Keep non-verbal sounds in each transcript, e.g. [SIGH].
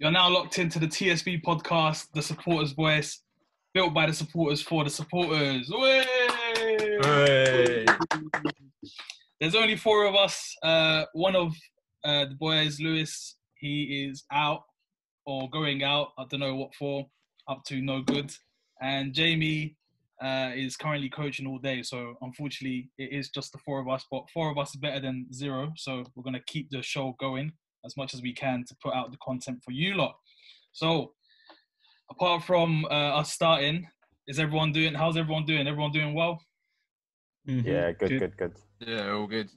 You're now locked into the TSV podcast, The Supporters Voice, built by the supporters for the supporters. Hey. There's only four of us. Uh, one of uh, the boys, Lewis, he is out or going out. I don't know what for. Up to no good. And Jamie uh, is currently coaching all day. So unfortunately, it is just the four of us. But four of us is better than zero. So we're gonna keep the show going as much as we can to put out the content for you lot. So apart from uh, us starting, is everyone doing? How's everyone doing? Everyone doing well? Mm-hmm. Yeah, good, good, good. Yeah, all good.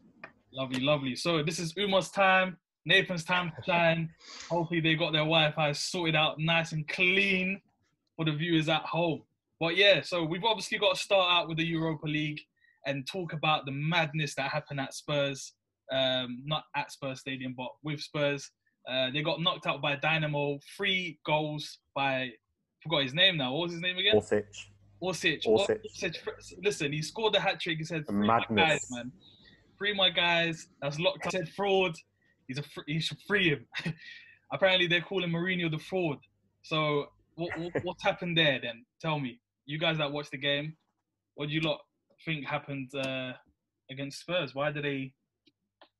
Lovely, lovely. So this is Uma's time, Nathan's time to shine. [LAUGHS] Hopefully they got their Wi-Fi sorted out nice and clean for the viewers at home. But yeah, so we've obviously got to start out with the Europa League and talk about the madness that happened at Spurs. Um, not at Spurs Stadium, but with Spurs. Uh, they got knocked out by Dynamo. Three goals by forgot his name now. What was his name again? Orsic. Orsic. Orsic. Orsic. Listen, he scored the hat trick. He said, "Free my guys, man. Free my guys." That's locked. He said fraud. He's a. Fr- he should free him. [LAUGHS] Apparently, they're calling Mourinho the fraud. So, what, what, what's happened there? Then tell me, you guys that watched the game, what do you lot think happened uh, against Spurs? Why did they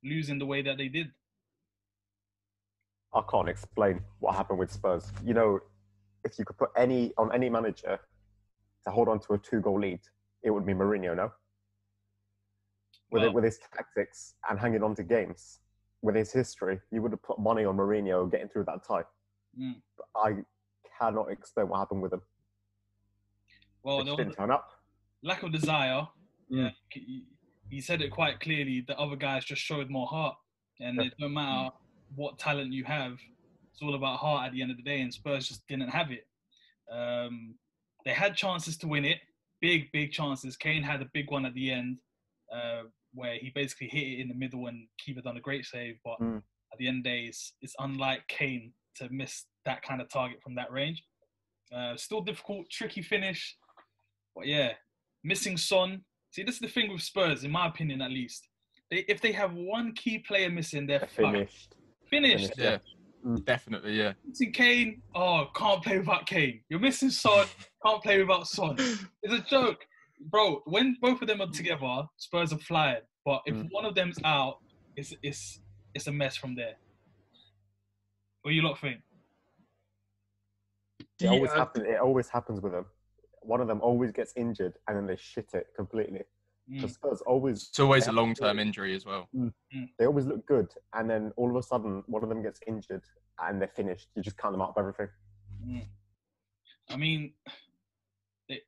lose in the way that they did? I can't explain what happened with Spurs. You know, if you could put any on any manager to hold on to a two-goal lead, it would be Mourinho. No, with it, with his tactics and hanging on to games, with his history, you would have put money on Mourinho getting through that tie. Mm. But I cannot explain what happened with him. Well, They there just was didn't turn up. lack of desire. Yeah, Mm. he, he said it quite clearly. The other guys just showed more heart, and it no matter what talent you have, it's all about heart at the end of the day. And Spurs just didn't have it. Um, they had chances to win it, big big chances. Kane had a big one at the end, uh, where he basically hit it in the middle, and keeper done a great save. But Mm. at the end of the day, it's, it's unlike Kane to miss that kind of target from that range. Uh, still difficult, tricky finish. But yeah, missing Son. See, this is the thing with Spurs, in my opinion, at least. They, if they have one key player missing, they're They're finished. Finished. Finished. Yeah, Mm. definitely. Yeah. Missing Kane. Oh, can't play without Kane. You're missing Son. [LAUGHS] Can't play without Son. It's a joke, bro. When both of them are together, Spurs are flying. But if Mm. one of them's out, it's it's it's a mess from there. What do you lot think? It always Yeah, happens. It always happens with them. One of them always gets injured, and then they shit it completely. Mm. Spurs always It's always a long-term injury as well. They always look good, and then all of a sudden, one of them gets injured, and they're finished. You just count them out of everything. Mm. I mean, they,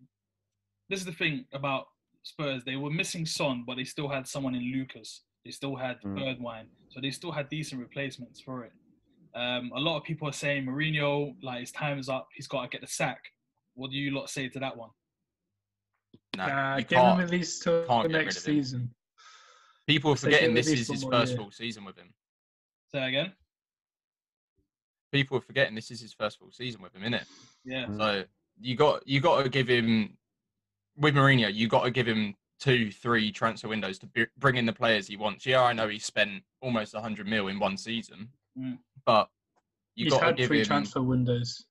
this is the thing about Spurs. They were missing Son, but they still had someone in Lucas. They still had Mm. Bergwijn, so they still had decent replacements for it. Um, a lot of people are saying Mourinho, like his time is up. He's got to get the sack. What do you lot say to that one? No, Nah, you give can't. at least till can't the get rid next of him. season. People are forgetting this is his first year. full season with him. Say that again. People are forgetting this is his first full season with him, isn't it? Yeah. So you got you got to give him with Mourinho. You got to give him two, three transfer windows to b- bring in the players he wants. Yeah, I know he spent almost hundred mil in one season, Mm. but you He's got to had give three him. transfer windows.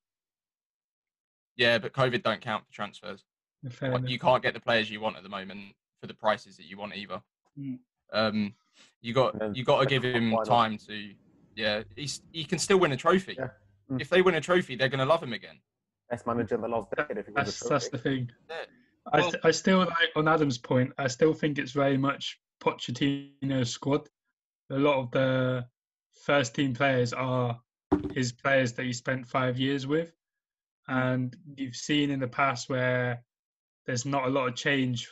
Yeah, but COVID don't count for transfers. in fairness. Like, you can't get the players you want at the moment for the prices that you want either. Mm. Um, you got you got to give him time to. Yeah, he's he can still win a trophy. Yeah. Mm. If they win a trophy, they're gonna love him again. Best manager in the last decade. If he wins That's a that's the thing. Yeah. I, Well- st- I still like on Adam's point. I still think it's very much Pochettino's squad. A lot of the first team players are his players that he spent five years with, and you've seen in the past where there's not a lot of change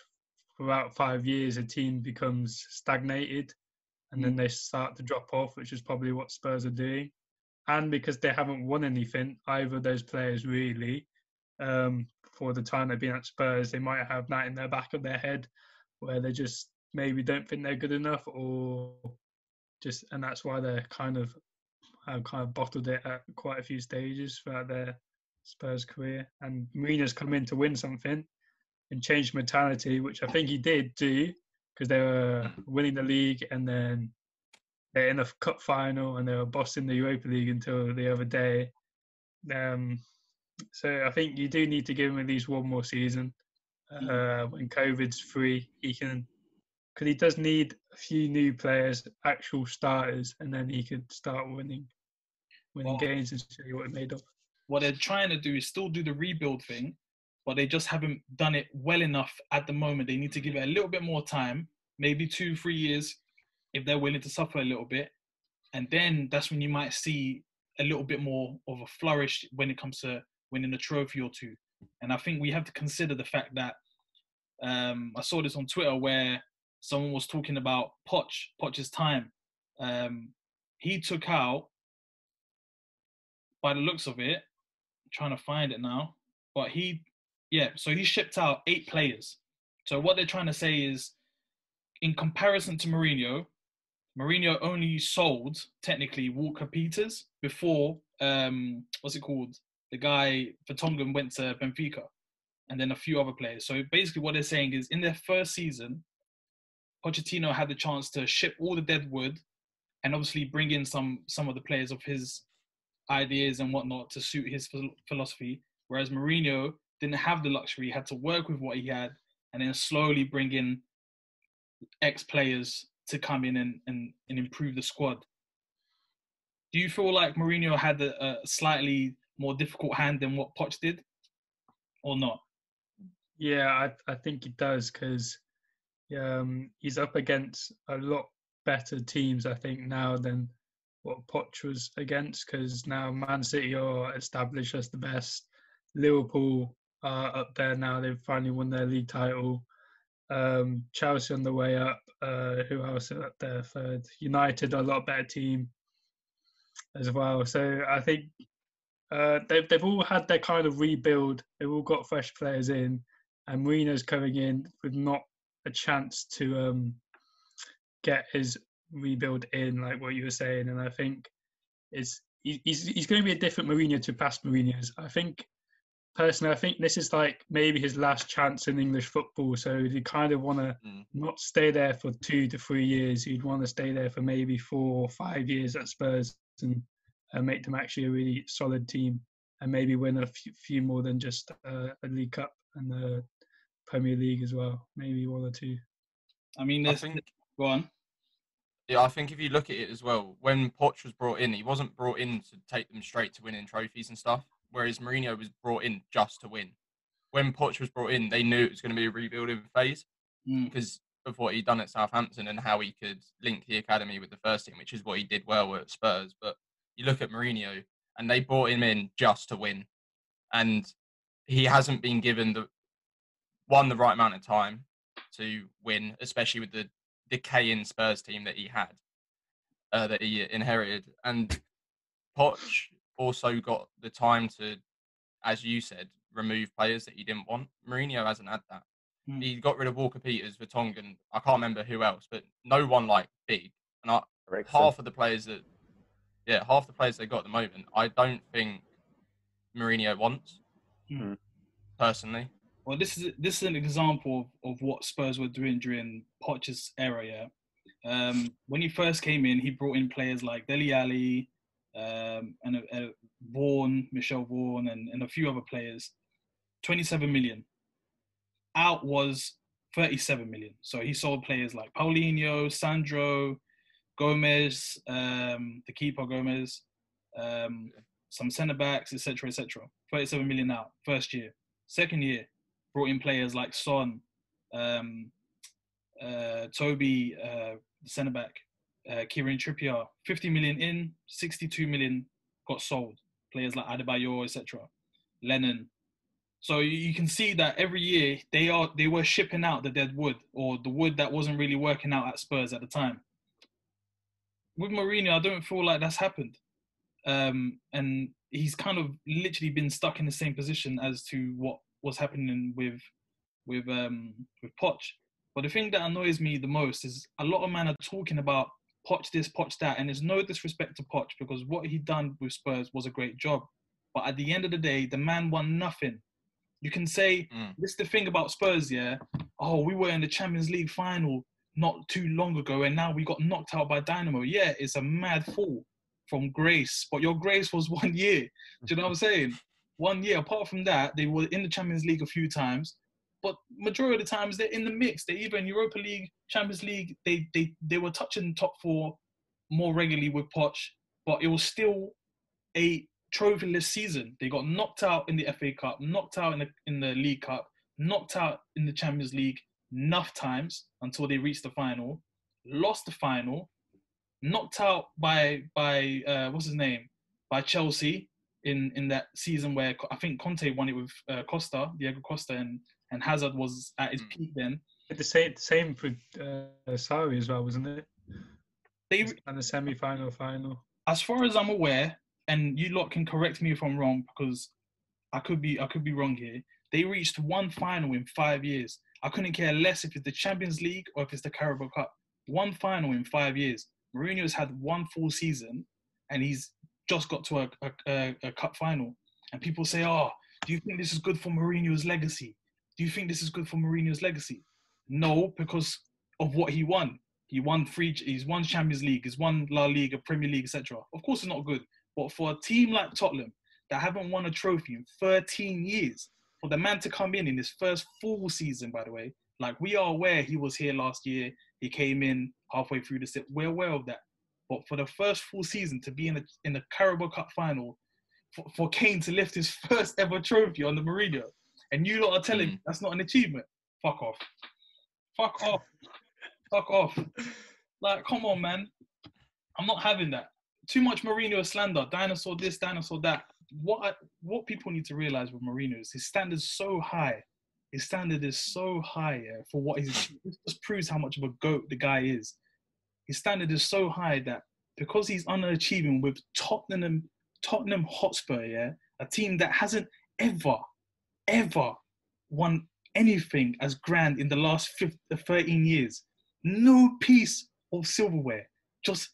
throughout five years. A team becomes stagnated, and then they start to drop off, which is probably what Spurs are doing. And because they haven't won anything, either of those players really, um, for the time they've been at Spurs, they might have that in their back of their head where they just maybe don't think they're good enough, or just and that's why they're kind of have kind of bottled it at quite a few stages throughout their Spurs career. And Mourinho's come in to win something and change mentality, which I think he did do because they were winning the league and then they're in the cup final and they were bossing the Europa League until the other day. Um, so I think you do need to give him at least one more season. Uh, when COVID's free, he can because he does need a few new players, actual starters, and then he could start winning, winning Well- games and show you what they're made of. What they're trying to do is still do the rebuild thing, but they just haven't done it well enough at the moment. They need to give it a little bit more time, maybe two, three years, if they're willing to suffer a little bit. And then that's when you might see a little bit more of a flourish when it comes to winning a trophy or two. And I think we have to consider the fact that um, I saw this on Twitter where someone was talking about Poch, Poch's time. Um, he took out, by the looks of it, trying to find it now. But he, yeah, so he shipped out eight players. So what they're trying to say is, in comparison to Mourinho, Mourinho only sold technically Walker Peters before um what's it called? The guy Vertonghen went to Benfica, and then a few other players. So basically, what they're saying is, in their first season, Pochettino had the chance to ship all the dead wood, and obviously bring in some some of the players of his ideas and whatnot to suit his philosophy. Whereas Mourinho didn't have the luxury; he had to work with what he had, and then slowly bring in ex players to come in and, and, and improve the squad. Do you feel like Mourinho had a, a slightly more difficult hand than what Poch did, or not? Yeah, I, I think he does because um, he's up against a lot better teams, I think, now than what Poch was against because now Man City are established as the best. Liverpool are up there now. They've finally won their league title. Um, Chelsea on the way up. Uh, who else are up there third? United, a lot better team as well. So I think uh, they've, they've all had their kind of rebuild. They've all got fresh players in and Mourinho's coming in with not a chance to um, get his rebuild in, like what you were saying. And I think it's he's he's going to be a different Mourinho to past Mourinho's. I think personally, I think this is like maybe his last chance in English football. So he kind of want to Mm. not stay there for two to three years. He'd want to stay there for maybe four or five years at Spurs and uh, make them actually a really solid team and maybe win a few, few more than just uh, a League Cup and the Premier League as well. Maybe one or two. I mean, I there's think go on. Yeah, I think if you look at it as well, when Poch was brought in, he wasn't brought in to take them straight to winning trophies and stuff. Whereas Mourinho was brought in just to win. When Poch was brought in, they knew it was going to be a rebuilding phase Mm. because of what he'd done at Southampton and how he could link the academy with the first team, which is what he did well at Spurs. But you look at Mourinho, and they brought him in just to win, and he hasn't been given the one the right amount of time to win, especially with the decaying Spurs team that he had, uh, that he inherited. And Poch also got the time to, as you said, remove players that he didn't want. Mourinho hasn't had that. Hmm. He got rid of Walker Peters, Vertonghen. I can't remember who else, but no one like big. And I, half of the players that, yeah, half the players they got at the moment, I don't think Mourinho wants. Hmm. Personally, Well, this is this is an example of, of what Spurs were doing during Poch's era. Yeah, um, when he first came in, he brought in players like Dele Alli, um, and uh, Vorm, Michel Vorm, and, and a few other players. Twenty-seven million. Out was thirty-seven million. So he sold players like Paulinho, Sandro, Gomes, um, the keeper Gomes, um, some centre backs, etc., etc. Thirty-seven million out first year. Second year, brought in players like Son, um, uh, Toby, uh, centre back, uh, Kieran Trippier. 50 million in, 62 million got sold. Players like Adebayor, etc. Lennon. So you, can see that every year they are they were shipping out the dead wood or the wood that wasn't really working out at Spurs at the time. With Mourinho, I don't feel like that's happened, um, and he's kind of literally been stuck in the same position as to what was happening with with um with Poch. But the thing that annoys me the most is a lot of men are talking about Poch this, Poch that, and there's no disrespect to Poch because what he done with Spurs was a great job. But at the end of the day, the man won nothing. You can say Mm. this is the thing about Spurs, yeah. Oh, we were in the Champions League final. not too long ago, and now we got knocked out by Dynamo. Yeah, it's a mad fall from grace, but your grace was [LAUGHS] one year. Do you know what I'm saying? One year. Apart from that, they were in the Champions League a few times, but majority of the times they're in the mix. They're either in Europa League, Champions League. They they they were touching top four more regularly with Poch, but it was still a trophyless season. They got knocked out in the FA Cup, knocked out in the in the League Cup, knocked out in the Champions League enough times until they reached the final, lost the final, knocked out by by uh, what's his name by Chelsea in in that season where I think Conte won it with uh, Costa, Diego Costa, and and Hazard was at his Mm. peak then. The same, same for uh, Sarri as well, wasn't it? They, And the semi-final, final. as far as I'm aware, and you lot can correct me if I'm wrong because I could be I could be wrong here. They reached one final in five years. I couldn't care less if it's the Champions League or if it's the Carabao Cup. One final in five years. Mourinho's had one full season, and he's just got to a, a, a, cup final. And people say, "Oh, do you think this is good for Mourinho's legacy? Do you think this is good for Mourinho's legacy?" No, because of what he won. He won three. He's won Champions League. He's won La Liga, Premier League, etc. Of course, it's not good. But for a team like Tottenham that haven't won a trophy in 13 years, for the man to come in in his first full season, by the way, like we are aware he was here last year. He came in halfway through the set. We're aware of that. But for the first full season to be in a in the Carabao Cup final, for, for Kane to lift his [LAUGHS] first ever trophy on the Mourinho, and you lot are telling me mm. that's not an achievement. Fuck off. Fuck off. [LAUGHS] Fuck off. Like, come on, man. I'm not having that. Too much Mourinho slander. Dinosaur this, dinosaur that. What I, what people need to realize with Mourinho is his standard's so high. His standard is so high yeah, for what he's just proves how much of a goat the guy is. His standard is so high that because he's underachieving with Tottenham, Tottenham Hotspur, yeah, a team that hasn't ever, ever won anything as grand in the last 15, uh, 13 years. No piece of silverware, just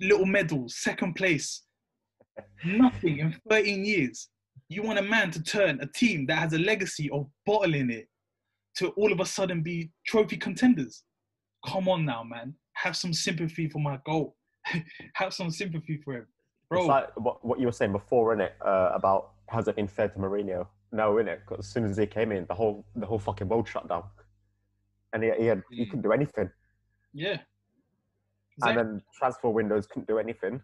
little medals, second place. Nothing in 13 years. You want a man to turn a team that has a legacy of bottling it to all of a sudden be trophy contenders. Come on now, man. Have some sympathy for my goal. [LAUGHS] have some sympathy for him. Bro, It's like what, what you were saying before, innit? Uh, about has it been fair to Mourinho? No, innit? Because as soon as he came in, the whole the whole fucking world shut down, and he he, had, he Mm. couldn't do anything. yeah. And then transfer windows couldn't do anything.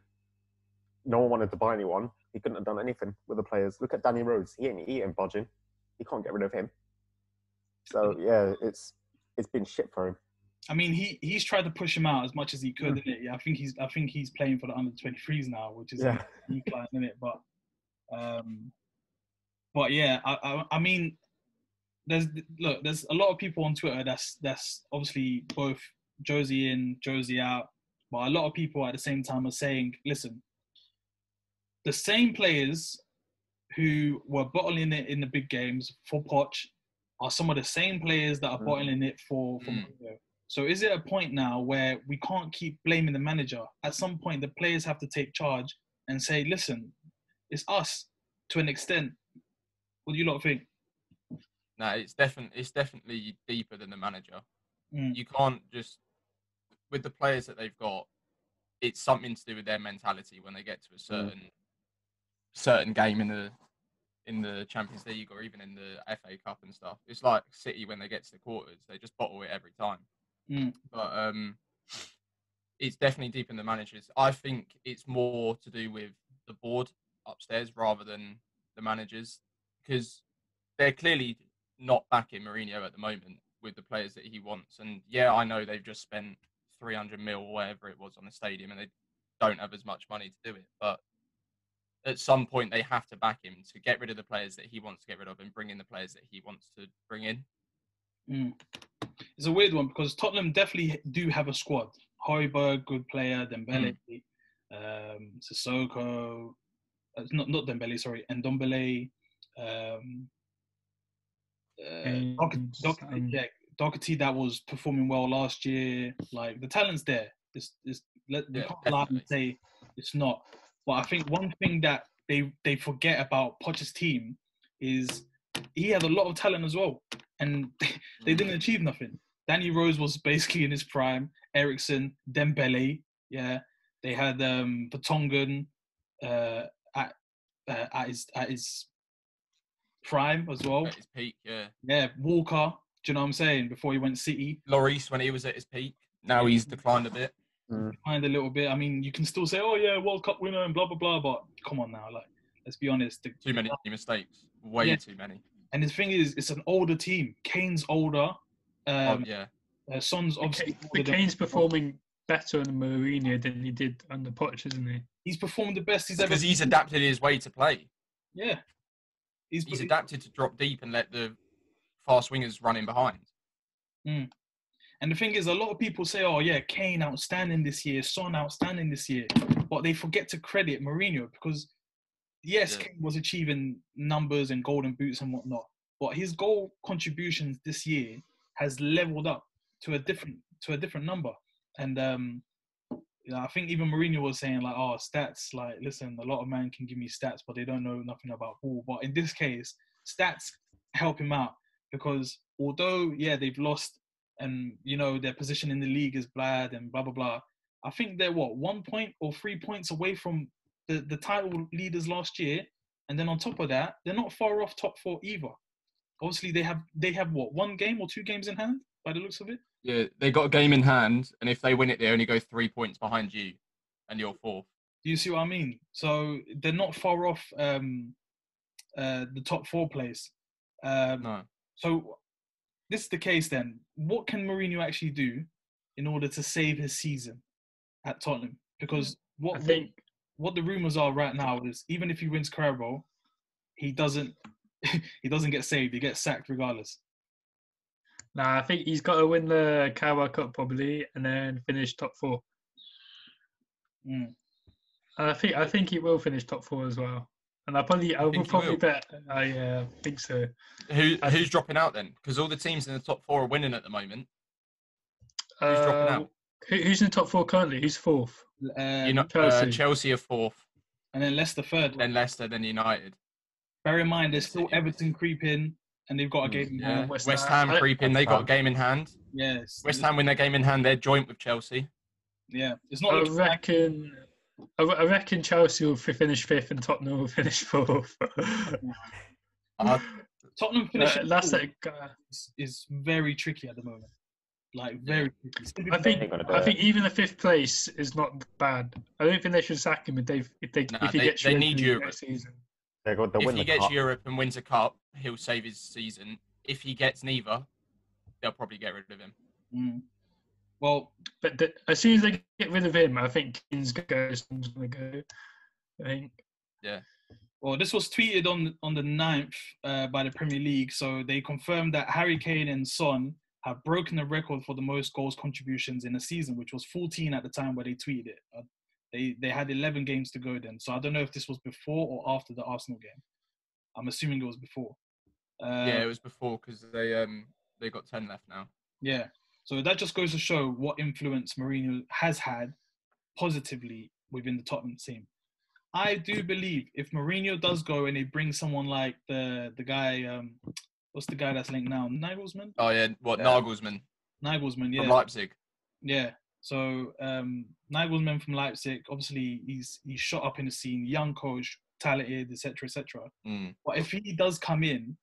No one wanted to buy anyone. He couldn't have done anything with the players. Look at Danny Rose. He ain't, he ain't budging. He can't get rid of him. So yeah, it's it's been shit for him. I mean, he he's tried to push him out as much as he could. Mm. innit? Yeah, I think he's I think he's playing for the under 23s now, which is Yeah. a decline in it. But um, but yeah, I, I I mean, there's look, there's a lot of people on Twitter that's that's obviously both Josie in, Josie out, but a lot of people at the same time are saying, listen, the same players who were bottling it in the big games for Poch are some of the same players that are Mm. bottling it for for Mm. So is it a point now where we can't keep blaming the manager? At some point, the players have to take charge and say, "Listen, it's us to an extent." What do you lot think? No, it's definitely it's definitely deeper than the manager. Mm. You can't just with the players that they've got. It's something to do with their mentality when they get to a certain certain game in the in the Champions League or even in the FA Cup and stuff. It's like City when they get to the quarters, they just bottle it every time. Mm. But um, it's definitely deep in the managers. I think it's more to do with the board upstairs rather than the managers because they're clearly not backing Mourinho at the moment with the players that he wants. And yeah, I know they've just spent 300 mil or whatever it was on the stadium and they don't have as much money to do it. But at some point, they have to back him to get rid of the players that he wants to get rid of and bring in the players that he wants to bring in. Mm. It's a weird one because Tottenham definitely do have a squad. Højbjerg, good player. Dembele, um, Sissoko, uh, not not Dembele, sorry. Um, uh, And, Doc- Doc- um, yeah, Doherty that was performing well last year. Like the talent's there. It's, it's let, Yeah, can't lie and say it's not. But I think one thing that they they forget about Poch's team is he had a lot of talent as well, and [LAUGHS] they didn't achieve nothing. Danny Rose was basically in his prime. Eriksen, Dembele, yeah. They had um Vertonghen uh, at uh, at his at his prime as well. At his peak, yeah. Yeah, Walker. Do you know what I'm saying? Before he went City, Lloris when he was at his peak. Now he's declined a bit. declined a little bit. I mean, you can still say, "Oh yeah, World Cup winner" and blah blah blah, but come on now, like let's be honest. The, Too many mistakes. Way Yeah. too many. And the thing is, it's an older team. Kane's older. Oh, Um, yeah. uh, Son's obviously. But older than- Kane's performing better under Mourinho than he did under Poch, isn't he? He's performed the best he's ever. Because he's adapted his way to play. Yeah. He's, He's adapted to drop deep and let the fast wingers run in behind. And the thing is, a lot of people say, "Oh yeah, Kane outstanding this year, Son outstanding this year," but they forget to credit Mourinho because yes, Yeah. Kane was achieving numbers and golden boots and whatnot, but his goal contributions this year has leveled up to a different to a different number. And um, you know, I think even Mourinho was saying like, "Oh, stats. Like, listen, a lot of men can give me stats, but they don't know nothing about ball." But in this case, stats help him out because although yeah, they've lost and you know their position in the league is bad and blah blah blah. I think they're what one point or three points away from the, the title leaders last year, and then on top of that, they're not far off top four either. Obviously, they have they have what one game or two games in hand by the looks of it. Yeah, they got a game in hand, and if they win it, they only go three points behind you, and you're fourth. Do you see what I mean? So they're not far off um, uh, the top four place. Um, No. So this is the case then. What can Mourinho actually do in order to save his season at Tottenham? Because what I think what the rumors are right now is even if he wins Carabao, he doesn't [LAUGHS] he doesn't get saved. He gets sacked regardless. nah, I think he's got to win the Carabao Cup probably, and then finish top four. Mm. And I think I think he will finish top four as well. And I probably I will probably will? bet I uh, think so. Who I who's dropping out then? Because all the teams in the top four are winning at the moment. Who's Uh, dropping out? who, who's in the top four currently? Who's fourth? Um, you know, Chelsea. Chelsea. Uh, Chelsea are fourth, and then Leicester third. then Leicester, then United. Bear in mind, there's still Everton creeping, and they've got a Mm, game in Yeah. hand. West West, Ham. Ham creeping. They got a game in hand. Yes. West Ham win their game in hand. They're joint with Chelsea. Yeah, it's not. I looking like- reckon. I I reckon Chelsea will finish fifth and Tottenham will finish fourth. [LAUGHS] Uh, Tottenham finishing that's fourth like, uh, is, is very tricky at the moment. Like very tricky. I think Ain't gonna do I think even the fifth place is not bad. I don't think they should sack him if they if they Nah, if he they- gets they Europa need League Europe. next season. They got if win he the gets cup. Europe and wins a cup, he'll save his season. If he gets neither, they'll probably get rid of him. Mm. Well, But the, as soon as they get rid of him, I think Kane's gonna go. Gonna go. I think. Yeah. Well, this was tweeted on on the 9th uh, by the Premier League. So they confirmed that Harry Kane and Son have broken the record for the most goals contributions in a season, which was 14 at the time where they tweeted it. Uh, they they had 11 games to go then. So I don't know if this was before or after the Arsenal game. I'm assuming it was before. Uh, yeah, it was before because they um they got ten left now. Yeah. So that just goes to show what influence Mourinho has had positively within the Tottenham team. I do believe if Mourinho does go and they bring someone like the the guy, um, what's the guy that's linked now? Nagelsmann? Oh yeah, what Yeah. Nagelsmann Nagelsmann, yeah. from Leipzig. Yeah. So um, Nagelsmann from Leipzig, obviously he's he's shot up in the scene, young coach, talented, etc., etc. Mm. But if he does come in,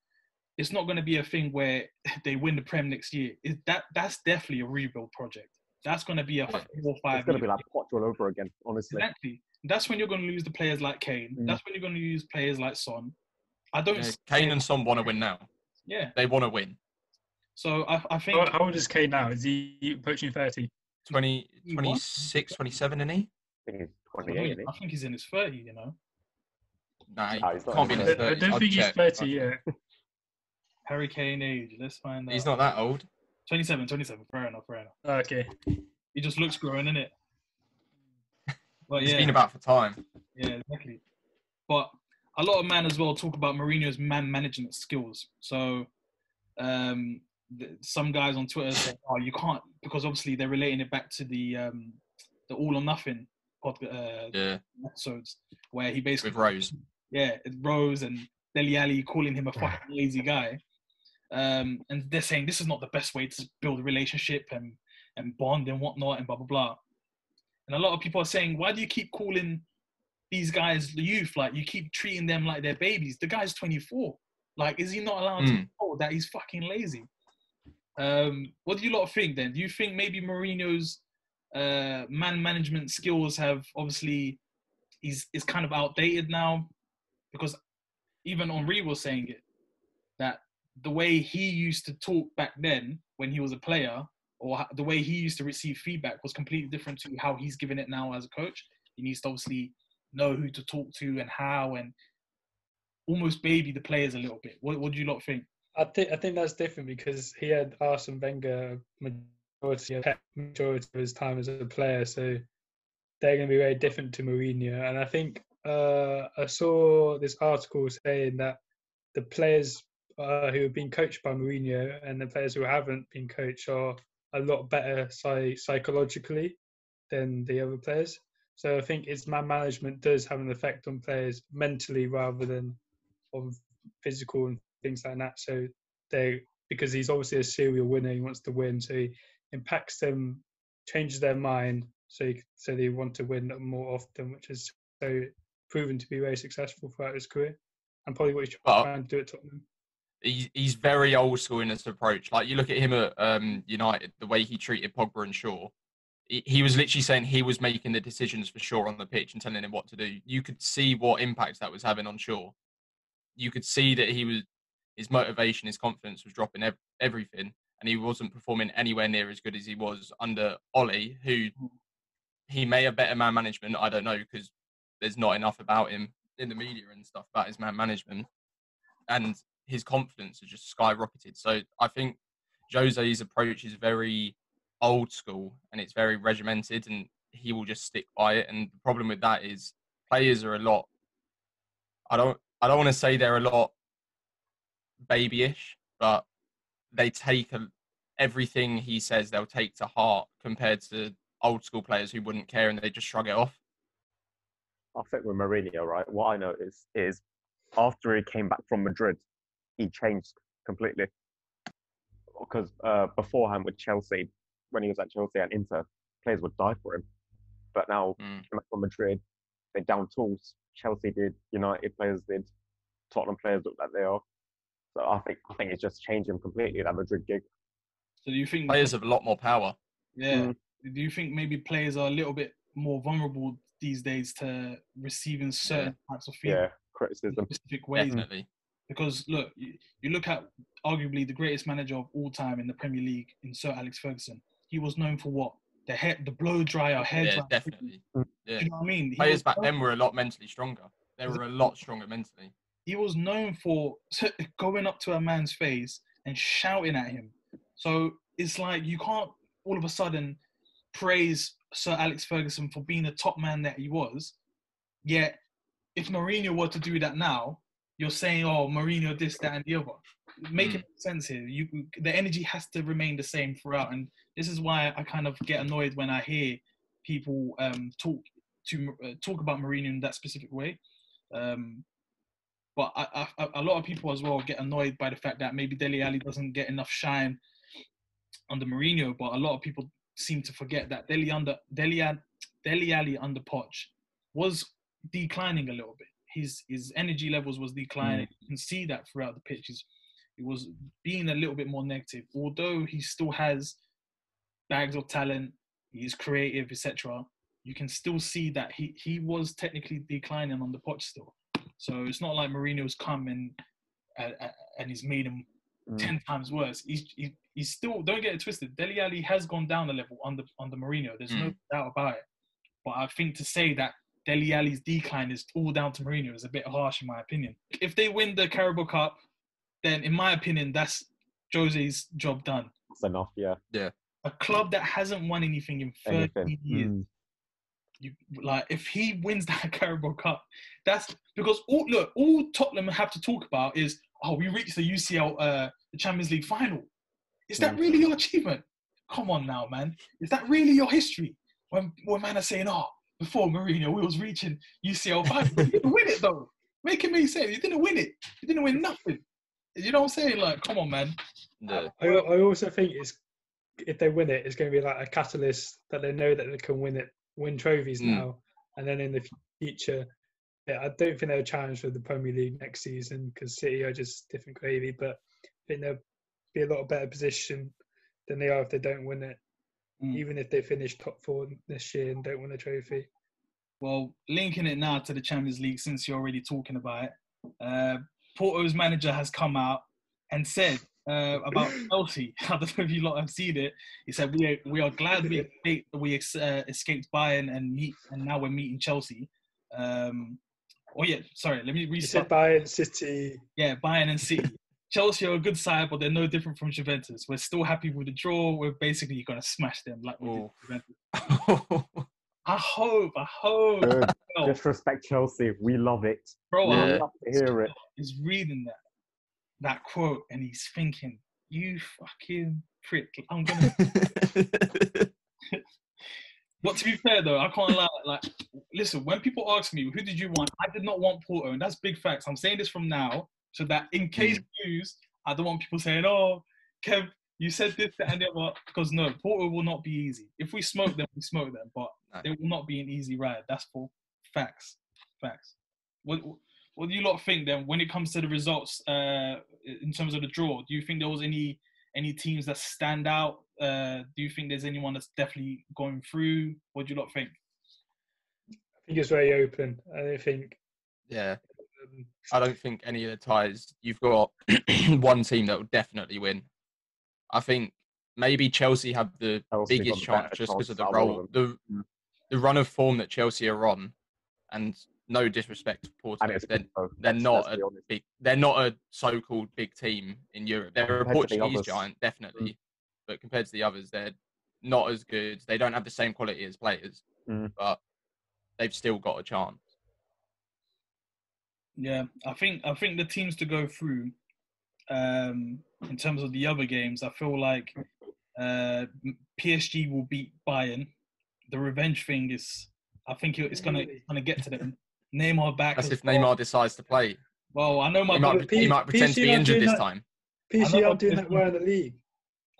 it's not going to be a thing where [LAUGHS] they win the Prem next year. It, that that's definitely a rebuild project. That's going to be a Yeah. four or five. It's gonna be like Poch all over again, honestly. exactly. That's when you're going to lose the players like Kane. Mm. That's when you're going to lose players like Son. I don't. Yeah, see- Kane and Son want to win now. Yeah. They want to win. So I, I think How, how old is Kane now? Is he approaching thirty? 20, He 26, 27, isn't he? I think he's I 28, think- I think he's in his thirty. You know, Nah, he Nah, he's not can't be in in his his I, I 30s. don't I'll think he's thirty I'll- yet. [LAUGHS] Harry Kane age. Let's find out. He's not that old. 27, 27. Fair enough. Fair enough. Ah, okay. He just looks growing, innit? [LAUGHS] But He's yeah. It's been about for time. Yeah, exactly. But a lot of men as well talk about Mourinho's man management skills. So um, th- some guys on Twitter say, "Oh, you can't," because obviously they're relating it back to the um, the All or Nothing podcast uh, Yeah, episodes where he basically with Rose. yeah, Rose and Dele Alli calling him a fucking [LAUGHS] lazy guy. um, and they're saying this is not the best way to build a relationship and and bond and whatnot and blah blah blah. And a lot of people are saying, why do you keep calling these guys the youth? Like you keep treating them like they're babies. The guy's 24. Like, is he not allowed to Mm. know that he's fucking lazy? Um, what do you lot think then? Do you think maybe Mourinho's uh, man management skills have obviously he's is kind of outdated now? Because even Henry was saying it that the way he used to talk back then when he was a player, or the way he used to receive feedback was completely different to how he's giving it now as a coach. He needs to obviously know who to talk to and how, and almost baby the players a little bit. What, what do you lot think? I think I think that's different because he had Arsene Wenger majority majority of his time as a player, so they're going to be very different to Mourinho. And I think uh, I saw this article saying that the players uh, who have been coached by Mourinho and the players who haven't been coached are a lot better psy- psychologically than the other players. So I think its man management does have an effect on players mentally rather than on physical and things like that. So they because he's obviously a serial winner, he wants to win, so he impacts them, changes their mind, so he, so they want to win more often, which is so proven to be very successful throughout his career, and probably what he's Well, trying to do at Tottenham. he's he's very old school in his approach. Like you look at him at um, United, the way he treated Pogba and Shaw, he, was literally saying he was making the decisions for Shaw on the pitch and telling him what to do. You could see what impact that was having on Shaw. You could see that he was his motivation, his confidence was dropping ev- everything, and he wasn't performing anywhere near as good as he was under Ole, who hmm. he may have better man management. I don't know because there's not enough about him in the media and stuff about his man management, and his confidence has just skyrocketed. So I think Jose's approach is very old school and it's very regimented, and he will just stick by it. And the problem with that is players are a lot. I don't. I don't want to say they're a lot babyish, but they take a, everything he says. They'll take to heart compared to old school players who wouldn't care and they just shrug it off. I think with Mourinho, right, what I noticed is after he came back from Madrid, he changed completely. Because uh, beforehand with Chelsea, when he was at Chelsea and Inter, players would die for him. But now, Mm. came from Madrid, they down tools. Chelsea did, United players did, Tottenham players look like they are. So I think I think it's just changed him completely that Madrid gig. So do you think Players have a lot more power. Yeah. Mm. Do you think maybe players are a little bit more vulnerable these days to receiving certain types of Yeah, feedback in criticism. specific ways? Definitely. Because look, you, you look at arguably the greatest manager of all time in the Premier League in Sir Alex Ferguson. He was known for what? The hair, the blow dryer, hair Yeah, dryer. definitely. Do you know what I mean? He Players back then were a lot mentally stronger. They were a lot stronger mentally. he was known for [LAUGHS] going up to a man's face and shouting at him. So it's like you can't all of a sudden praise Sir Alex Ferguson for being the top man that he was. Yet, if Mourinho were to do that now, you're saying, "Oh, Mourinho this, that, and the other." Making sense here. You, the energy has to remain the same throughout, and this is why I kind of get annoyed when I hear people um, talk to uh, talk about Mourinho in that specific way. Um, but I, I, a lot of people as well get annoyed by the fact that maybe Dele Alli doesn't get enough shine under Mourinho. But a lot of people seem to forget that Dele under Dele, Dele Alli under Poch was declining a little bit. His his energy levels was declining. You can see that throughout the pitches. It was being a little bit more negative. Although he still has bags of talent, he's creative, etc. You can still see that he he was technically declining on the pot still. So it's not like Mourinho's come and uh, uh, and he's made him Mm. ten times worse. He's he, he's still don't get it twisted. Dele Alli has gone down a level under under Mourinho. There's no doubt about it. But I think to say that Dele Alli's decline is all down to Mourinho is a bit harsh in my opinion. If they win the Carabao Cup, then in my opinion that's Jose's job done. That's enough, yeah. Yeah. A club that hasn't won anything in 30 Anything. years Mm. you like if he wins that [LAUGHS] Carabao Cup, that's because all look all Tottenham have to talk about is oh we reached the UCL uh the Champions League final. Is that Mm. really your achievement? Come on now, man. Is that really your history? When when man are saying oh before Mourinho we was reaching UCL final, you didn't win it though. Make it make sense. You didn't win it. You didn't win nothing. You know what I'm saying? Like, come on, man. The, I, I also think it's if they win it, it's going to be like a catalyst that they know that they can win it, win trophies Mm. now, and then in the future. Yeah, I don't think they'll challenge for the Premier League next season because City are just different gravy. But I think they'll be a lot better position than they are if they don't win it, Mm. even if they finish top four this year and don't win a trophy. Well, linking it now to the Champions League, since you're already talking about it, uh, Porto's manager has come out and said uh, about Chelsea. [LAUGHS] I don't know if you lot have seen it. He said we are, we are glad we escaped, we ex- uh, escaped Bayern and meet and now we're meeting Chelsea. Um, oh yeah, sorry. Let me He said restart. Bayern City. Yeah, Bayern and City. [LAUGHS] Chelsea are a good side, but they're no different from Juventus. We're still happy with the draw. We're basically gonna smash them like we did Juventus. [LAUGHS] I hope. I hope. Good. Well, Disrespect Chelsea. We love it. bro, We I Yeah. love to hear it. is reading that that quote and he's thinking, "You fucking prick! I'm gonna." [LAUGHS] but to be fair though, I can't lie. Like, listen, when people ask me who did you want, I did not want Porto, and that's big facts. I'm saying this from now so that in case mm. we lose, I don't want people saying, "Oh, Kev, you said this that, and the other." Because no, Porto will not be easy. If we smoke them, we smoke them, but No. it will not be an easy ride. That's for facts. Facts. What what do you lot think then when it comes to the results uh, in terms of the draw? Do you think there was any any teams that stand out? Uh, do you think there's anyone that's definitely going through? What do you lot think? I think it's very open. I don't think. yeah, Um, I don't think any of the ties. You've got [CLEARS THROAT] one team that will definitely win. I think maybe Chelsea have the Chelsea biggest the chance just because of the out of all role, of the Mm. the run of form that Chelsea are on, and no disrespect to Porto, they're, they're Let's- not let's a big. They're not a so-called big team in Europe. They're a Compared to the Portuguese others. giant, definitely, but compared to the others, they're not as good. They don't have the same quality as players, Mm. but they've still got a chance. Yeah, I think I think the teams to go through um, in terms of the other games, I feel like uh, PSG will beat Bayern. The revenge thing is, I think it's gonna it's gonna get to them. Neymar back. That's as if well. Neymar decides to play. Well, I know my He brother. might, he might pretend to be injured this that- time. PSG aren't doing that different- well in the league.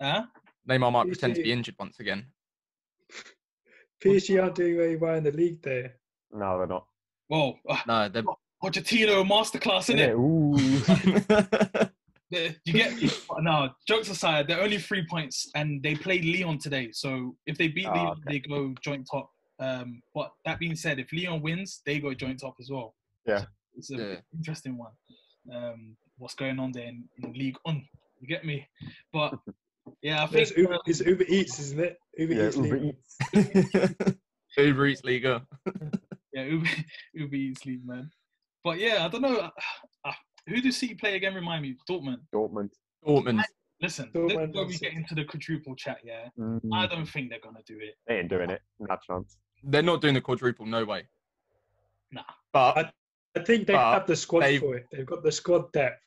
Huh? Neymar might PSG pretend to be injured once again. [LAUGHS] PSG aren't doing very well in the league there. No, they're not. Well, uh, No, they're. Pochettino masterclass, isn't it? Yeah, innit? [LAUGHS] [LAUGHS] ooh. The- You get me? [LAUGHS] No, jokes aside, they're only three points, and they played Lyon today. So if they beat Ah, Lyon, okay. they go joint top. Um, but that being said, if Lyon wins, they go joint top as well. Yeah. it's an Yeah. interesting one. Um, what's going on there in, in Ligue 1? You get me? But [LAUGHS] yeah, I There's think Uber, it's Uber Eats, isn't it? Uber yeah, Eats. Uber league. Eats. [LAUGHS] Uber Eats Liga. yeah, Uber, Uber Eats League, man. But yeah, I don't know. Who does City play again? Remind me, Dortmund. Dortmund. Dortmund. Listen, Dortmund this is where we get into the quadruple chat. Yeah, Mm, I don't think they're gonna do it. They ain't doing it. Not chance. They're not doing the quadruple, no way. Nah. But I- I think they But have the squad they- for it. They've got the squad depth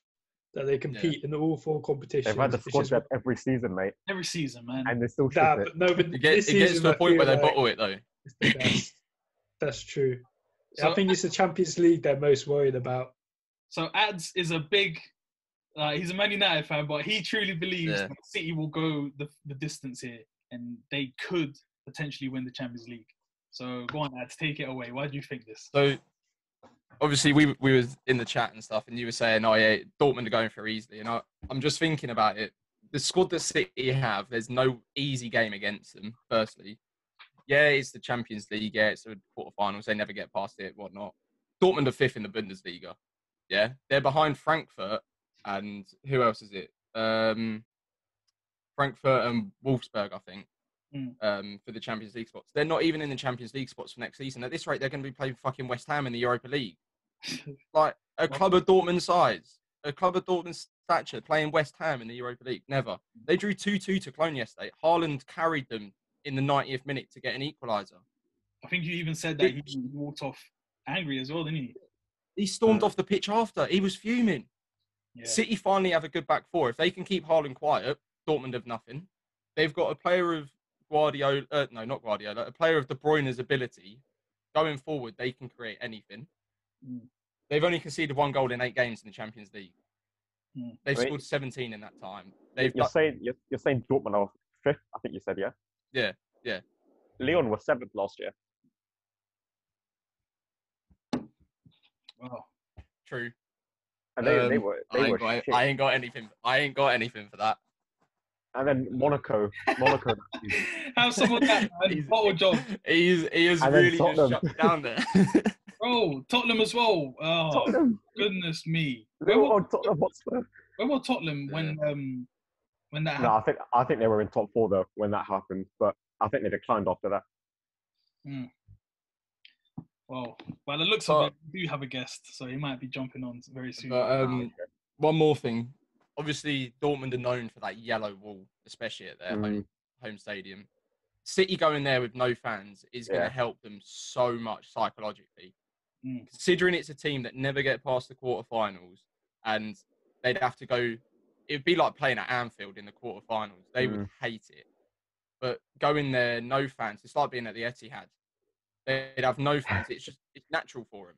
that they compete in the all four competitions. They've had the squad depth every season, mate, Every season, man. and they're still shit Nah, but no, but it, get, this it gets to the point where feel they like bottle it, though. it's the best. That's true. [LAUGHS] So- I think it's the Champions League they're most worried about. So Ads is a big. Uh, he's a Man United fan, but he truly believes Yeah. that City will go the, the distance here, and they could potentially win the Champions League. So go on, Ads, take it away. Why do you think this? So obviously we we was in the chat and stuff, and you were saying, "Oh yeah, Dortmund are going for easily." And I, I'm just thinking about it. The squad that City have, there's no easy game against them. Firstly, yeah, it's the Champions League. Yeah, it's the quarterfinals. They never get past it, whatnot. Dortmund are fifth in the Bundesliga. Yeah, they're behind Frankfurt and who else is it? Um, Frankfurt and Wolfsburg, I think. Mm. Um, for the Champions League spots, they're not even in the Champions League spots for next season. At this rate, they're going to be playing fucking West Ham in the Europa League [LAUGHS] like a club of Dortmund size, a club of Dortmund stature playing West Ham in the Europa League. Never. They drew 2 2 to Cologne yesterday. Haaland carried them in the 90th minute to get an equaliser. I think you even said that he he walked off angry as well, didn't he? He stormed off the pitch after. He was fuming. Yeah. City finally have a good back four. If they can keep Haaland quiet, Dortmund have nothing. They've got a player of Guardiola, uh, no, not Guardiola, a player of De Bruyne's ability. Going forward, they can create anything. Mm. They've only conceded one goal in eight games in the Champions League. Mm. They've Wait. scored 17 in that time. You're, They've you're done- saying you're, you're saying Dortmund are fifth. I think you said yeah. Yeah, yeah. Lyon was seventh last year. Wow. true. And they, they Um, were I ain't, were got. I ain't got anything. I ain't got anything for that. And then Monaco, Monaco. [LAUGHS] that season. Have some of that, man. He's- Bottle job. He's he has And then really just shut down there. [LAUGHS] Bro, Tottenham as well. Oh, Tottenham, goodness me. Where were were, Tottenham where were Tottenham when um when that No, happened? I think I think they were in top four though when that happened, but I think they declined after that. Well, by the looks of it, we do have a guest, so he might be jumping on very soon. but um, one more thing. Obviously, Dortmund are known for that yellow wall, especially at their Mm. home home stadium. City going there with no fans is going to help them so much psychologically. Mm. Considering it's a team that never get past the quarterfinals, and they'd have to go, it'd be like playing at Anfield in the quarterfinals. They would hate it. But going there, no fans. It's like being at the Etihad. They'd have no fans. It's just it's natural for them.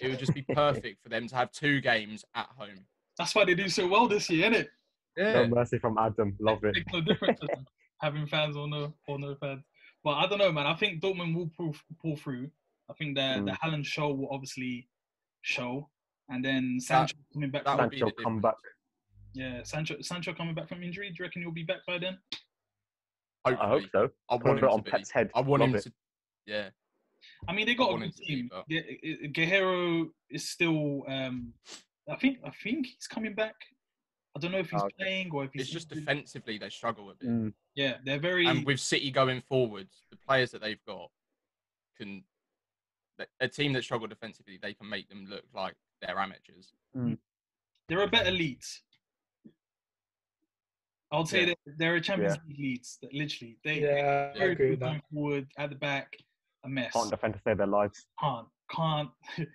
It would just be [LAUGHS] perfect for them to have two games at home. That's why they do so well this year, innit? No mercy from Adam, love it. Makes no difference having fans or no or no fans. But I don't know, man. I think Dortmund will pull pull through. I think the the Mm. Haaland show will obviously show, and then Sancho coming back. that from, would be Sancho the come back. yeah, Sancho Sancho coming back from injury. Do you reckon he'll be back by then? I hope so. I Put want it him on to be. Head. I want Love him it. to. Yeah. I mean, they got a want good team. but- Ge- Ge- Guerreiro is still. Um, I think. I think he's coming back. I don't know if he's Oh, playing or if he's. It's just injured. defensively they struggle a bit. Mm, Yeah, they're very. And with City going forward, the players that they've got can. A team that struggle defensively, they can make them look like they're amateurs. they're a better Leeds. I'll say Yeah. that they're a Champions League Leeds. That literally, they Yeah, I very agree good with that. going forward at the back, a mess. can't defend to save their lives. Can't, can't, [LAUGHS]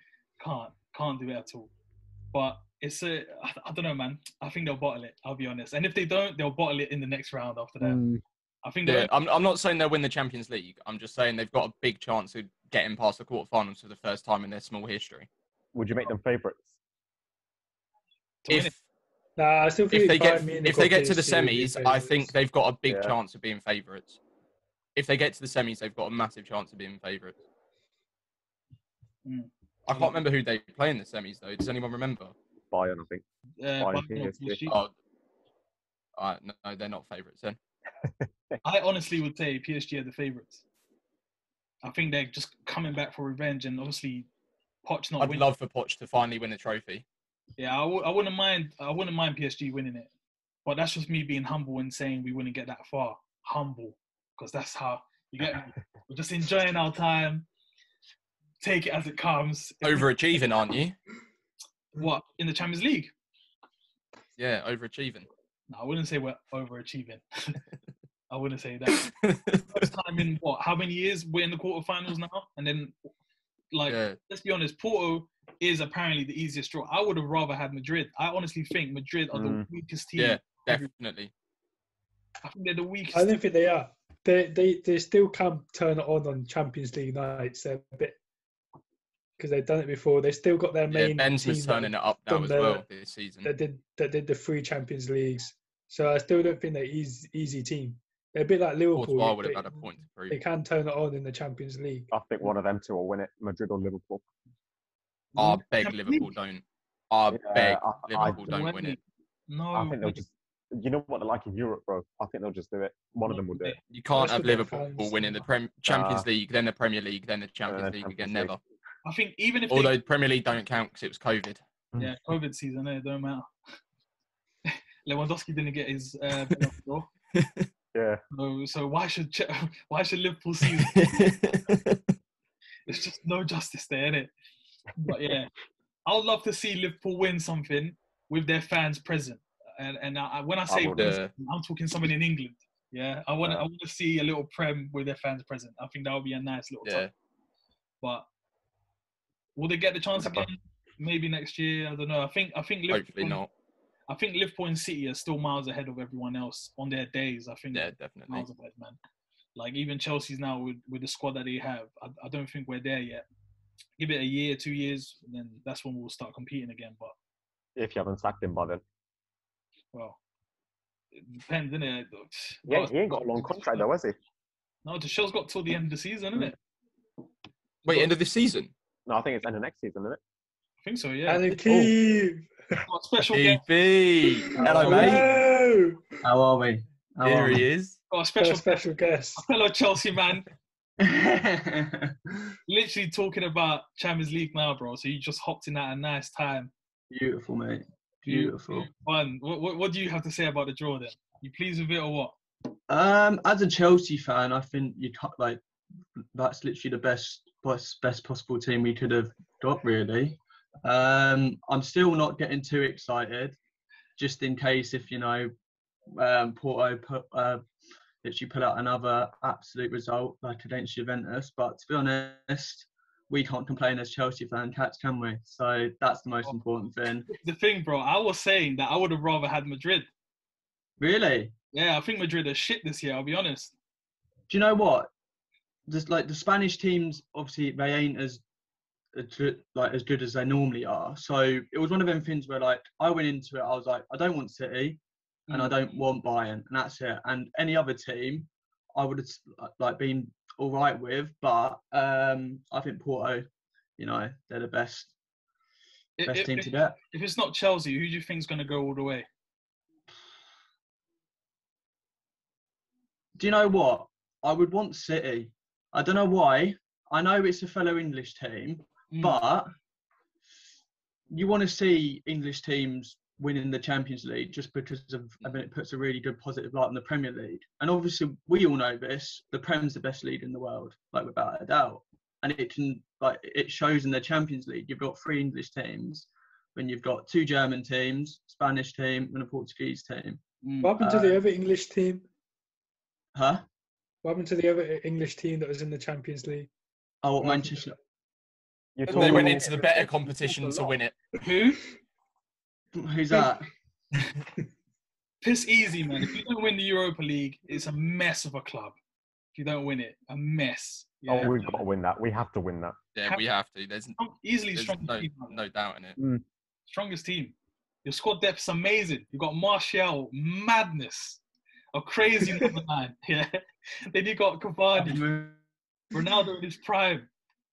can't, can't do it at all. But it's a, I, I don't know, man. I think they'll bottle it. I'll be honest. And if they don't, they'll bottle it in the next round after that. Mm, I think Yeah. I'm, I'm not saying they'll win the Champions League. I'm just saying they've got a big chance of getting past the quarterfinals for the first time in their small history. would you make them favourites? to win it. If Nah, I still think if they get if they get to the PSG will be semis, I think they've got a big Yeah. chance of being favourites. If they get to the semis, they've got a massive chance of being favourites. Mm. I can't remember who they play in the semis though. Does anyone remember? Bayern, I think. Uh, Bayern, Bayern PSG. PSG. Oh, uh, no, no, they're not favourites then. [LAUGHS] I honestly would say PSG are the favourites. I think they're just coming back for revenge, and obviously, Poch not I'd winning. love for Poch to finally win a trophy. Yeah, I w- I wouldn't mind. I wouldn't mind PSG winning it, but that's just me being humble and saying we wouldn't get that far. Humble, because that's how you get me. [LAUGHS] We're just enjoying our time. Take it as it comes. Overachieving, aren't you? what in the Champions League? Yeah, overachieving. No, I wouldn't say we're overachieving. [LAUGHS] I wouldn't say that. [LAUGHS] First time in what? How many years we're in the quarterfinals now? And then, like, yeah, let's be honest, Porto is apparently the easiest draw. I would have rather had Madrid. I honestly think Madrid are the Mm. weakest team. yeah, definitely. I think they're the weakest. I don't think they are. They they they still can't turn it on on Champions League nights. They're a bit because they've done it before. They still got their Yeah, main Benzema's team turning it up now as the- well this season. that did that did the three Champions Leagues. So I still don't think they're easy easy team. They're a bit like Liverpool. Courtois would have they, had a point to prove. they can turn it on in the Champions League. I think one of them two will win it, Madrid or Liverpool. I beg Liverpool don't. I Yeah, beg I- I Liverpool don't win it. No, I think they'll just. You know what they're like in Europe, bro. I think they'll just do it. One of them will do it. You can't have Liverpool fans winning the. Prem- Champions Nah. League, then the Premier League, then the Champions then League again. League. Never. I think even if Although Premier League don't count because it was COVID. yeah, COVID season, eh, it don't matter. [LAUGHS] Lewandowski didn't get his uh, [LAUGHS] Ballon. Yeah. so, so why should Ch- [LAUGHS] why should Liverpool see? There's just no justice there, innit? But yeah, I would love to see Liverpool win something with their fans present. And and I, when I say would, win uh, I'm talking something in England. Yeah, I want to Yeah. I want to see a little prem with their fans present. I think that would be a nice little yeah. touch. But will they get the chance Never. again? Maybe next year. I don't know. I think I think Liverpool. Hopefully not. I think Liverpool and City are still miles ahead of everyone else on their days. I think Yeah, definitely. miles ahead, man. Like even Chelsea's now with, with the squad that they have. I, I don't think we're there yet. Give it a year, two years, and then that's when we'll start competing again. But If you haven't sacked him by then. Well, it depends, innit? it? [LAUGHS] Yeah, he ain't got a long contract though, has he? No, the show's got till the end of the season, isn't it? Wait, end of this season? No, I think it's end of next season, isn't it? I think so. Yeah. And oh. keep. Got a special guest. EP. Hello, Oh, mate. How are we? How Here are he is. Got a special, Special, special guest. [LAUGHS] Hello, Chelsea man. [LAUGHS] Literally talking about Champions League now, bro. So you just hopped in at a nice time. Beautiful, mate. Beautiful. One. What, what, what do you have to say about the draw then? You pleased with it or what? Um, as a Chelsea fan, I think you can't like that's literally the best best best possible team we could have got. Really, um, I'm still not getting too excited, just in case if you know um, Porto put uh, literally pull out another absolute result like against Juventus. But to be honest, we can't complain as Chelsea fan cats, can we? So that's the most oh. important thing. The thing, bro, I was saying that I would have rather had Madrid. Really. Yeah, I think Madrid are shit this year. I'll be honest. do you know what? There's like the Spanish teams, obviously they ain't as as like as good as they normally are. So it was one of them things where like I went into it, I was like, I don't want City and I mm. don't want Bayern, and that's it. And any other team, I would have like been all right with, but um, I think Porto, you know, they're the best If, best if, team if, to get. if it's not Chelsea, who do you think's going to go all the way? Do you know what? I would want City. I don't know why. I know it's a fellow English team, Mm. but you want to see English teams winning the Champions League just because of I mean it puts a really good positive light on the Premier League. And obviously we all know this, the Prem's the best league in the world, like without a doubt. And it can like it shows in the Champions League. You've got three English teams, when you've got two German teams, Spanish team, and a Portuguese team. Mm. What happened to the Uh, other English team? Huh? What happened to the other English team that was in the Champions League? Oh, Well, Manchester. They went into the better competition to win it. Who? Who's that? [LAUGHS] Piss easy, man. If you don't win the Europa League, it's a mess of a club. If you don't win it, a mess. Oh, yeah. Oh, we've got to win that. We have to win that. Yeah, we have to. There's, Strong- Easily there's strongest no, team. no doubt in it. Mm. Strongest team. Your squad depth's amazing. You've got Martial, madness, a crazy [LAUGHS] number nine. [LAUGHS] Yeah. Then you got Cavani, Ronaldo in his prime,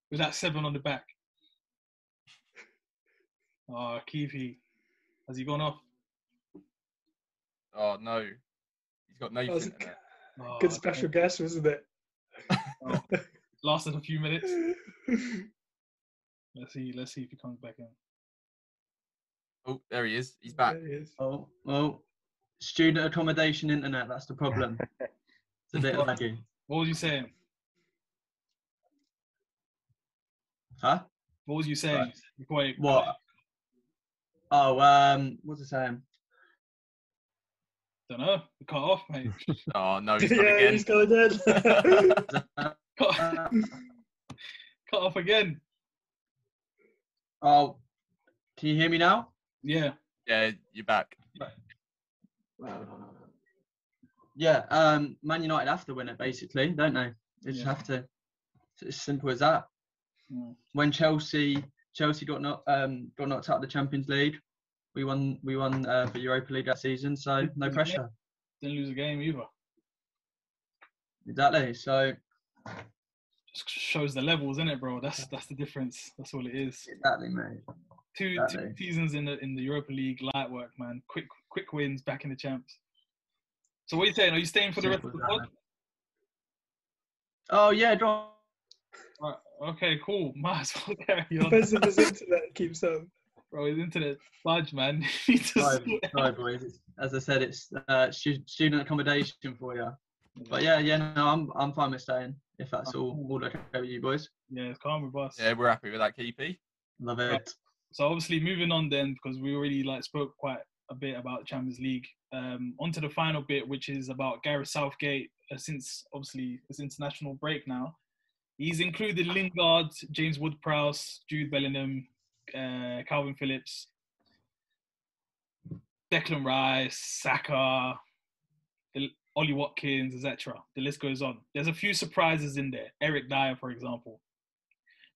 with that seven on the back. Oh, Kiwi, has he gone off? Oh no, he's got no That was internet. Oh, Good special guest, wasn't it? [LAUGHS] Lasted a few minutes. [LAUGHS] Let's see. Let's see if he comes back in. Oh, there he is. He's back. There he is. Oh, well, student accommodation internet, that's the problem. It's a bit laggy. What was you saying? Huh? What was you saying? Right. Before you- What? Oh, um, what's it saying? Don't know. You cut off, mate. [LAUGHS] Oh no, he's [LAUGHS] gone yeah, again. he's going in. Uh, [LAUGHS] cut, cut off again. oh, can you hear me now? Yeah. yeah, you're back. Yeah, um, Man United have to win it basically, don't they? They just Yeah. have to. It's as simple as that. Mm. When Chelsea Chelsea got knocked um, got knocked out of the Champions League, we won we won uh, the Europa League that season, so no pressure. Didn't lose a game either. Exactly. So Just shows the levels, isn't it, bro? That's that's the difference. That's all it is. exactly, mate. Two two seasons in the in the Europa League, light work, man. Quick quick wins, back in the champs. So what are you saying? Are you staying for the rest of the pod? Oh yeah, go on. Right. Okay, cool. [LAUGHS] Might as well carry on. Depends if his internet keeps up. Bro, his internet fudge, man. [LAUGHS] He Sorry, sorry, boys. It's, as I said, it's uh, student accommodation for you. But yeah, yeah, no, I'm I'm fine with staying if that's all all okay with you boys. Yeah, it's calm with us. Yeah, we're happy with that, KP. Love Right. it. So obviously moving on then, because we already like spoke quite a bit about Champions League. Um, on to the final bit, which is about Gareth Southgate. Uh, since obviously it's international break now, he's included Lingard, James Ward-Prowse, Jude Bellingham, uh, Kalvin Phillips, Declan Rice, Saka, Ollie Watkins, etc. The list goes on. There's a few surprises in there. Eric Dier, for example.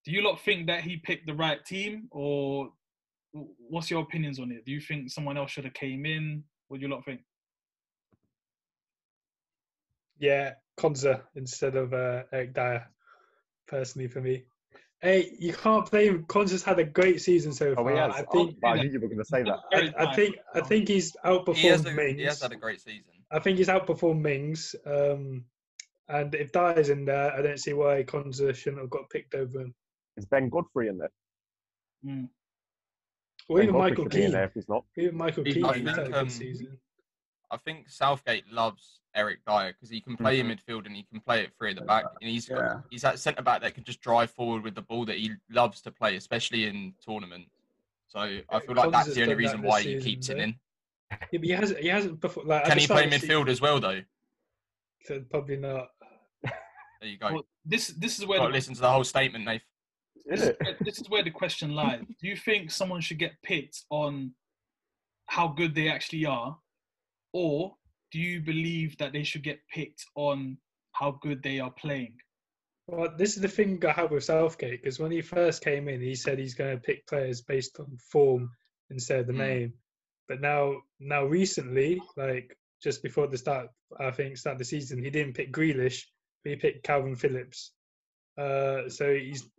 Do you lot think that he picked the right team, or what's your opinions on it? Do you think someone else should have came in? What do you lot think? Yeah, Konsa instead of uh, Eric Dier, personally for me. Hey, you can't blame Konsa's had a great season so Oh, far. he has. I Oh, think I knew you were going to say that. I, I think I think he's outperformed He has, a, Mings. he has had a great season. I think he's outperformed Mings. Um, and if Dier's in there, I don't see why Konsa shouldn't have got picked over him. Is Ben Godfrey in there? Mm. Or even Michael should be in Keane. if he's not. Even Michael Keane not has in had a there. good Um, season. I think Southgate loves Eric Dier because he can play Mhm. in midfield and he can play it three at the back. And he's got, Yeah. he's that centre back that can just drive forward with the ball that he loves to play, especially in tournament. So I feel like that's the only reason this why he season, keeps it in. Yeah, but he hasn't. He hasn't before. Like, Can he play of the midfield as well though? season, Probably not. There you go. Well, this this is where Got the, listen to the whole statement, Nath. this, Is is it? where, this is where the question lies. Do you think someone should get picked on how good they actually are, or do you believe that they should get picked on how good they are playing? Well, this is the thing I have with Southgate because when he first came in, he said he's going to pick players based on form instead of the Mm. name. But now, now recently, like just before the start, I think start of the season, he didn't pick Grealish, but he picked Kalvin Phillips. Uh, so he's,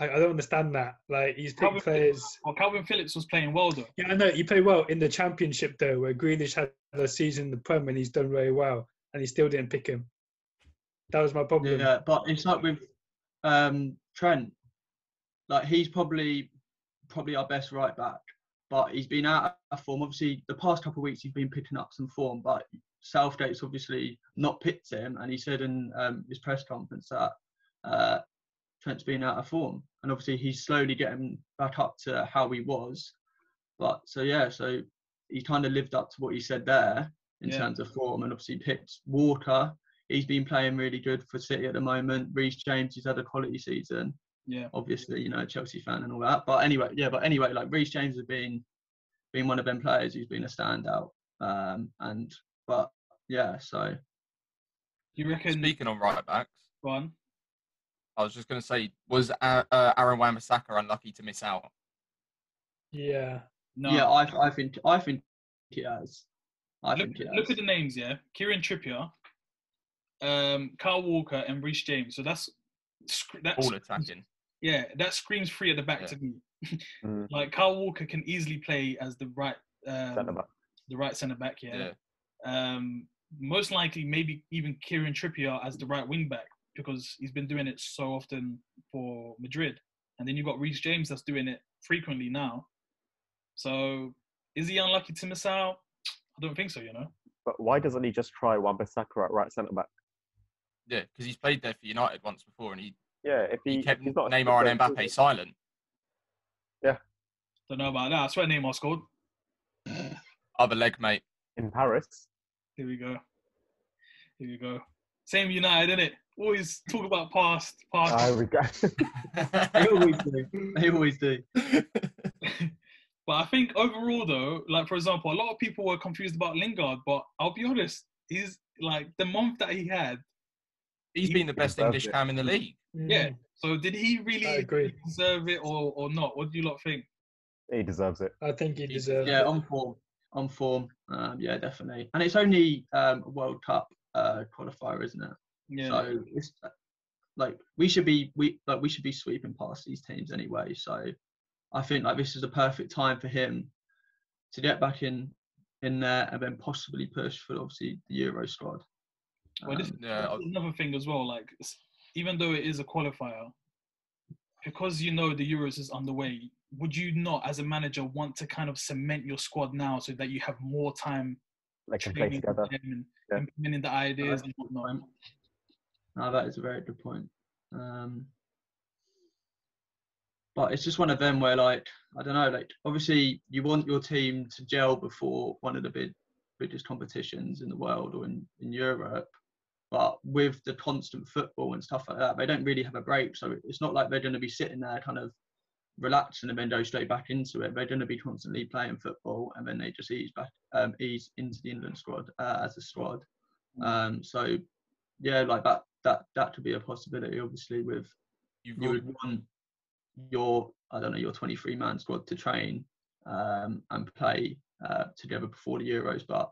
I, I don't understand that. Like he's picked Kalvin players. Phillips, well, Kalvin Phillips was playing well though. Yeah, I know he played well in the Championship though, where Grealish had a season in the Prem and he's done very well, and he still didn't pick him. That was my problem. Yeah, but it's like with um, Trent. Like he's probably probably our best right back, but he's been out of form. Obviously, the past couple of weeks he's been picking up some form, but Southgate's obviously not picked him, and he said in um, his press conference that uh, Trent's been out of form, and obviously he's slowly getting back up to how he was. But so yeah, so he kind of lived up to what he said there in Yeah. terms of form, and obviously picked Walker. He's been playing really good for City at the moment. Reece James, he's had a quality season. Yeah. Obviously, you know, Chelsea fan and all that. But anyway, yeah. But anyway, like Reece James has been been one of them players who's been a standout. Um, and but yeah, so Do you reckon? Speaking on right backs, Go on. I was just going to say, was uh, uh, Aaron Wan-Bissaka unlucky to miss out? Yeah. No. yeah, I I think I think he has. I look, think he has. look at the names, yeah. Kieran Trippier, um, Carl Walker, and Reece James. So that's sc- that's Ball attacking. yeah, that screams free at the back Yeah. to me. [LAUGHS] Mm. Like Carl Walker can easily play as the right Centre um, back. the right centre back, yeah. Yeah. Um, most likely, maybe even Kieran Trippier as the right wing back because he's been doing it so often for Madrid. And then you've got Reece James that's doing it frequently now. So is he unlucky to miss out? I don't think so, you know. But why doesn't he just try Wan-Bissaka at right centre back? Yeah, because he's played there for United once before, and he, Yeah, if he, he if kept he's not Neymar and if Mbappe silent. Yeah. Don't know about that. I swear Neymar scored. [SIGHS] Other leg, mate. in Paris. Here we go. Here we go. Same United, innit? Always talk about past, past. Ah, we go. [LAUGHS] They always do. They always do. But I think overall, though, like for example, a lot of people were confused about Lingard, but I'll be honest, he's like the month that he had. He's been the best English it. cam in the league. Yeah. So did he really deserve it or, or not? What do you lot think? he deserves it. I think he He- deserves Yeah, it. on form. On form. Um, yeah, definitely. And it's only um, a World Cup uh, qualifier, isn't it? Yeah. So it's uh, like we should be we like we should be sweeping past these teams anyway. So I think like this is a perfect time for him to get back in in there and then possibly push for obviously the Euro squad. Well, this, Um, Yeah, this is another thing as well. Like, even though it is a qualifier, because you know the Euros is underway, would you not, as a manager, want to kind of cement your squad now so that you have more time They can play together. and Yeah. implementing the ideas and whatnot? No, that is a very good point. Um, but it's just one of them where, like, I don't know, like, obviously you want your team to gel before one of the big, biggest competitions in the world or in, in Europe. But with the constant football and stuff like that, they don't really have a break. So it's not like they're going to be sitting there kind of relaxing and then go straight back into it. They're going to be constantly playing football and then they just ease back, um, ease into the England squad uh, as a squad. Um, so yeah, like that that that could be a possibility. Obviously, with You've you would want your I don't know your 23 man squad to train um, and play uh, together before the Euros. But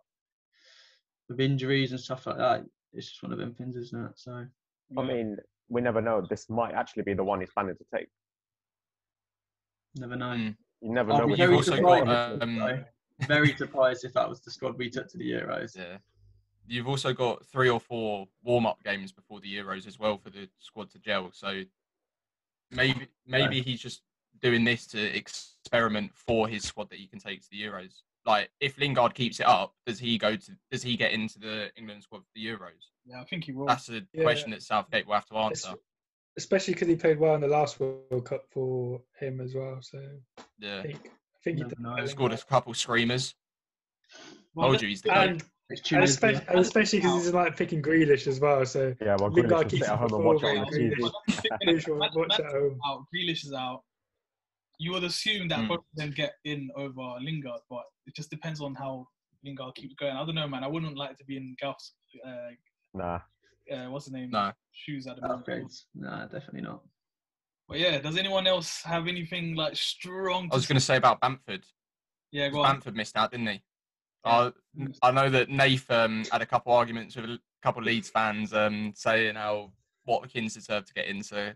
with injuries and stuff like that, it's just one of them things, isn't it? So I mean, we never know. This might actually be the one he's planning to take. never know. Mm. You never I'll know. be with very these also things. surprised. got, um, though. very surprised if that was the squad we took to the Euros. Yeah. You've also got three or four warm up games before the Euros as well for the squad to gel. So maybe maybe he's just doing this to experiment for his squad that he can take to the Euros. Like if Lingard keeps it up, does he go to does he get into the England squad for the Euros? Yeah, I think he will. That's a Yeah. question that Southgate will have to answer. Especially because he played well in the last World Cup for him as well. So I Yeah. think, I think he Scored a couple screamers. Well, Told you he's the and, and especially, and especially because he's like picking Grealish as well. So Yeah, well, Lingard Grealish will keeps sit at home and watch it on Grealish. [LAUGHS] Grealish watch at home. out, Grealish is out. You would assume that Mm. both of them get in over Lingard, but it just depends on how Lingard keeps going. I don't know, man. I wouldn't like to be in Gauff's, uh, Nah. uh, what's the name? No. Shoes at the moment. Nah, definitely not. But yeah, does anyone else have anything like strong? I was going to say about Bamford. Yeah, go on. Bamford missed out, didn't he? I, I know that Nath um, had a couple arguments with a couple of Leeds fans um, saying how Watkins deserved to get in. So,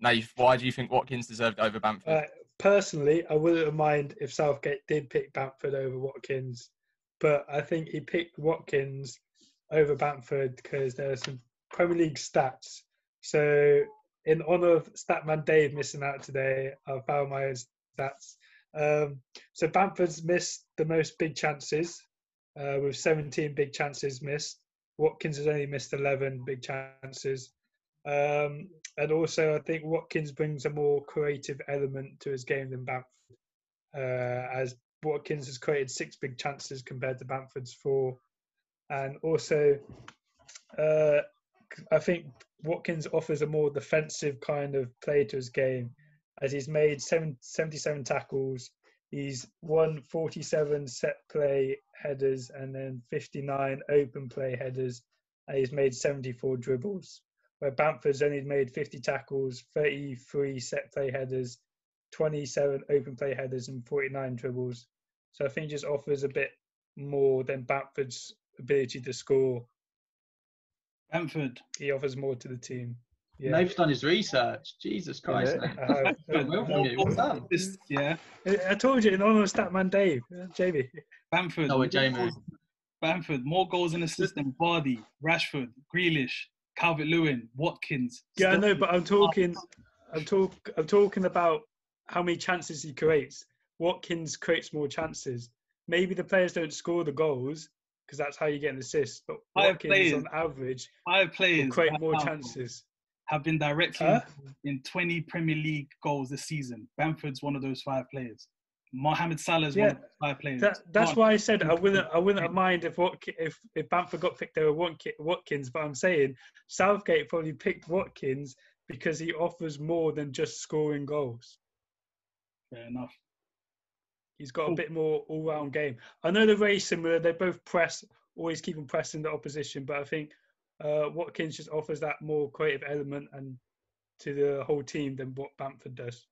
Nath, why do you think Watkins deserved over Bamford? Uh, personally, I wouldn't mind if Southgate did pick Bamford over Watkins, but I think he picked Watkins over Bamford because there are some Premier League stats. So, in honour of Statman Dave missing out today, I found my own stats. Um, so, Bamford's missed the most big chances uh, with 17 big chances missed. Watkins has only missed 11 big chances. Um, and also, I think Watkins brings a more creative element to his game than Bamford, uh, as Watkins has created six big chances compared to Bamford's four. And also, uh, I think Watkins offers a more defensive kind of play to his game, as he's made seven, 77 tackles, he's won 47 set play headers, and then 59 open play headers, and he's made 74 dribbles where Bamford's only made 50 tackles, 33 set play headers, 27 open play headers, and 49 dribbles. So I think just offers a bit more than Bamford's ability to score. Bamford. He offers more to the team. Yeah. Nate's done his research. Jesus Christ, Yeah. Nate. I well from you. What's that? This, yeah, I I told you in honor of Statman Dave, uh, Jamie. Bamford. No, more Jamie. goals- Bamford, more goals and assists than Vardy, Rashford, Grealish, Calvert Lewin, Watkins. Yeah, I know, but I'm talking, I'm talk, I'm talking about how many chances he creates. Watkins creates more chances. Maybe the players don't score the goals because that's how you get an assist. But Five Watkins, players. on average, Five will players create more now chances. Have been directly Huh? in 20 Premier League goals this season. Bamford's one of those five players. Mohamed Salah's one Yeah, of those five players. That, that's why I said I wouldn't, I wouldn't mind if if if Bamford got picked over Watki- Watkins. But I'm saying Southgate probably picked Watkins because he offers more than just scoring goals. Fair enough. He's got a bit more all-round game. I know they're very similar. They both press, always keep on pressing the opposition. But I think uh, Watkins just offers that more creative element and to the whole team than what Bamford does.